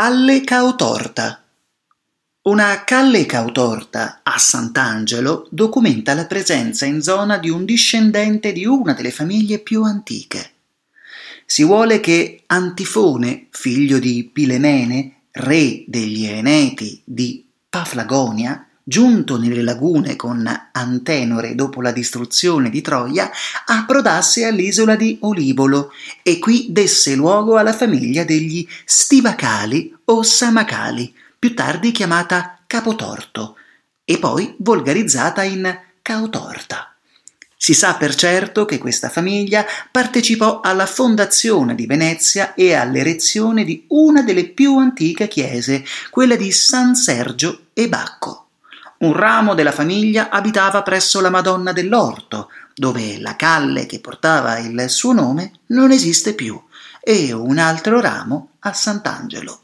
Calle Cautorta. Una calle cautorta a Sant'Angelo documenta la presenza in zona di un discendente di una delle famiglie più antiche. Si vuole che Antifone, figlio di Pilemene, re degli Eneti di Paflagonia, giunto nelle lagune con Antenore dopo la distruzione di Troia, approdasse all'isola di Olibolo e qui desse luogo alla famiglia degli Stivacali o Samacali, più tardi chiamata Capotorto e poi volgarizzata in Caotorta. Si sa per certo che questa famiglia partecipò alla fondazione di Venezia e all'erezione di una delle più antiche chiese, quella di San Sergio e Bacco. Un ramo della famiglia abitava presso la Madonna dell'Orto, dove la calle che portava il suo nome non esiste più, e un altro ramo a Sant'Angelo.